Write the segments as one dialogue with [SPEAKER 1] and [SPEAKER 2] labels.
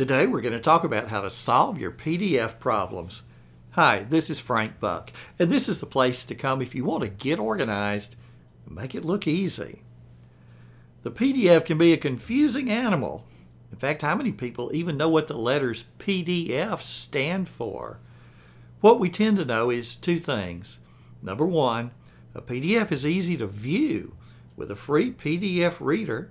[SPEAKER 1] Today we're going to talk about how to solve your PDF problems. Hi, this is Frank Buck, and this is the place to come if you want to get organized and make it look easy. The PDF can be a confusing animal. In fact, how many people even know what the letters PDF stand for? What we tend to know is two things. Number one, a PDF is easy to view. With a free PDF reader,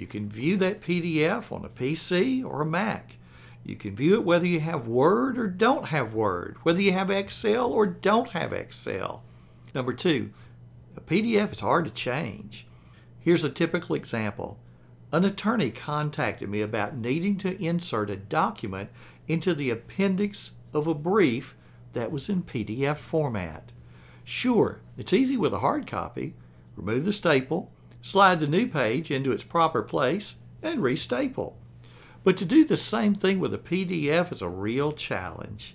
[SPEAKER 1] you can view that PDF on a PC or a Mac. You can view it whether you have Word or don't have Word, whether you have Excel or don't have Excel. Number two, a PDF is hard to change. Here's a typical example. An attorney contacted me about needing to insert a document into the appendix of a brief that was in PDF format. Sure, it's easy with a hard copy. Remove the staple, slide the new page into its proper place, and restaple. But to do the same thing with a PDF is a real challenge.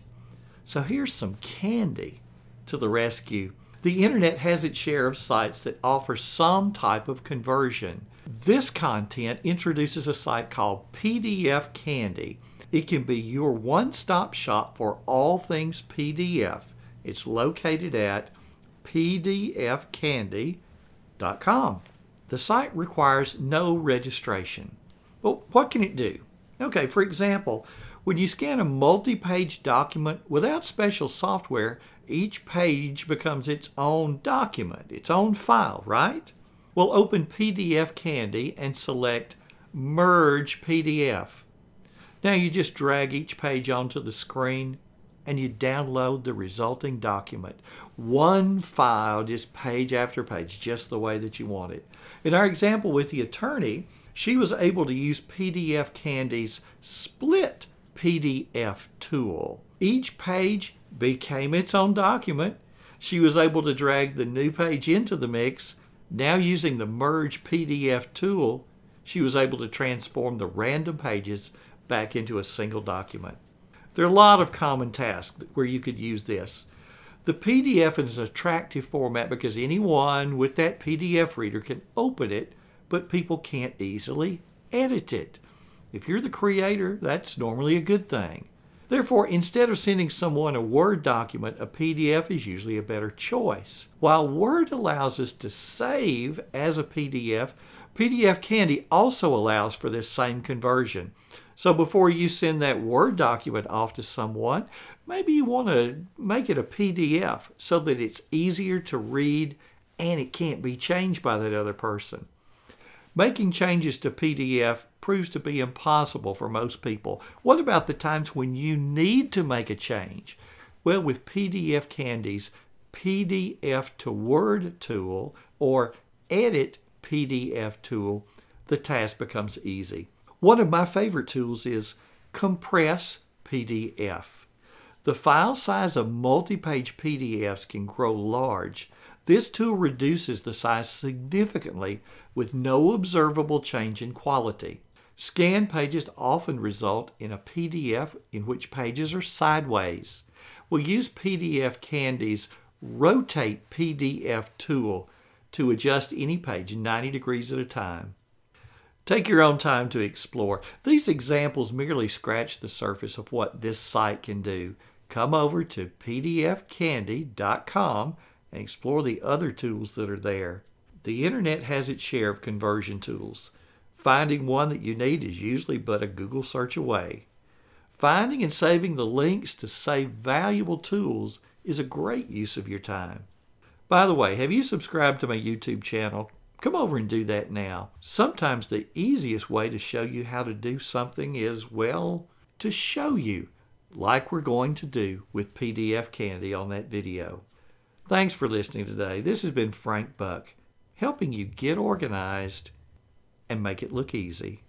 [SPEAKER 1] So here's some candy to the rescue. The internet has its share of sites that offer some type of conversion. This content introduces a site called PDF Candy. It can be your one stop shop for all things PDF. It's located at pdfcandy.com. The site requires no registration. Well, what can it do? Okay, for example, when you scan a multi page document without special software, each page becomes its own document, its own file, right? We'll open PDF Candy and select Merge PDF. Now you just drag each page onto the screen and you download the resulting document. One file, just page after page, just the way that you want it. In our example with the attorney, she was able to use PDF Candy's split PDF tool. Each page became its own document. She was able to drag the new page into the mix. Now, using the Merge PDF tool, she was able to transform the random pages back into a single document. There are a lot of common tasks where you could use this. The PDF is an attractive format because anyone with that PDF reader can open it, but people can't easily edit it. If you're the creator, that's normally a good thing. Therefore, instead of sending someone a Word document, a PDF is usually a better choice. While Word allows us to save as a PDF, PDF Candy also allows for this same conversion. So before you send that Word document off to someone, maybe you want to make it a PDF so that it's easier to read and it can't be changed by that other person. Making changes to PDF proves to be impossible for most people. What about the times when you need to make a change? Well, with PDF Candy's PDF to Word tool or Edit PDF tool, the task becomes easy. One of my favorite tools is Compress PDF. The file size of multi page PDFs can grow large. This tool reduces the size significantly with no observable change in quality. Scanned pages often result in a PDF in which pages are sideways. We'll use PDF Candy's Rotate PDF tool to adjust any page 90 degrees at a time. Take your own time to explore. These examples merely scratch the surface of what this site can do. Come over to pdfcandy.com and explore the other tools that are there. The internet has its share of conversion tools. Finding one that you need is usually but a Google search away. Finding and saving the links to save valuable tools is a great use of your time. By the way, have you subscribed to my YouTube channel? Come over and do that now. Sometimes the easiest way to show you how to do something is, well, to show you, like we're going to do with PDF Candy on that video. Thanks for listening today. This has been Frank Buck, helping you get organized and make it look easy.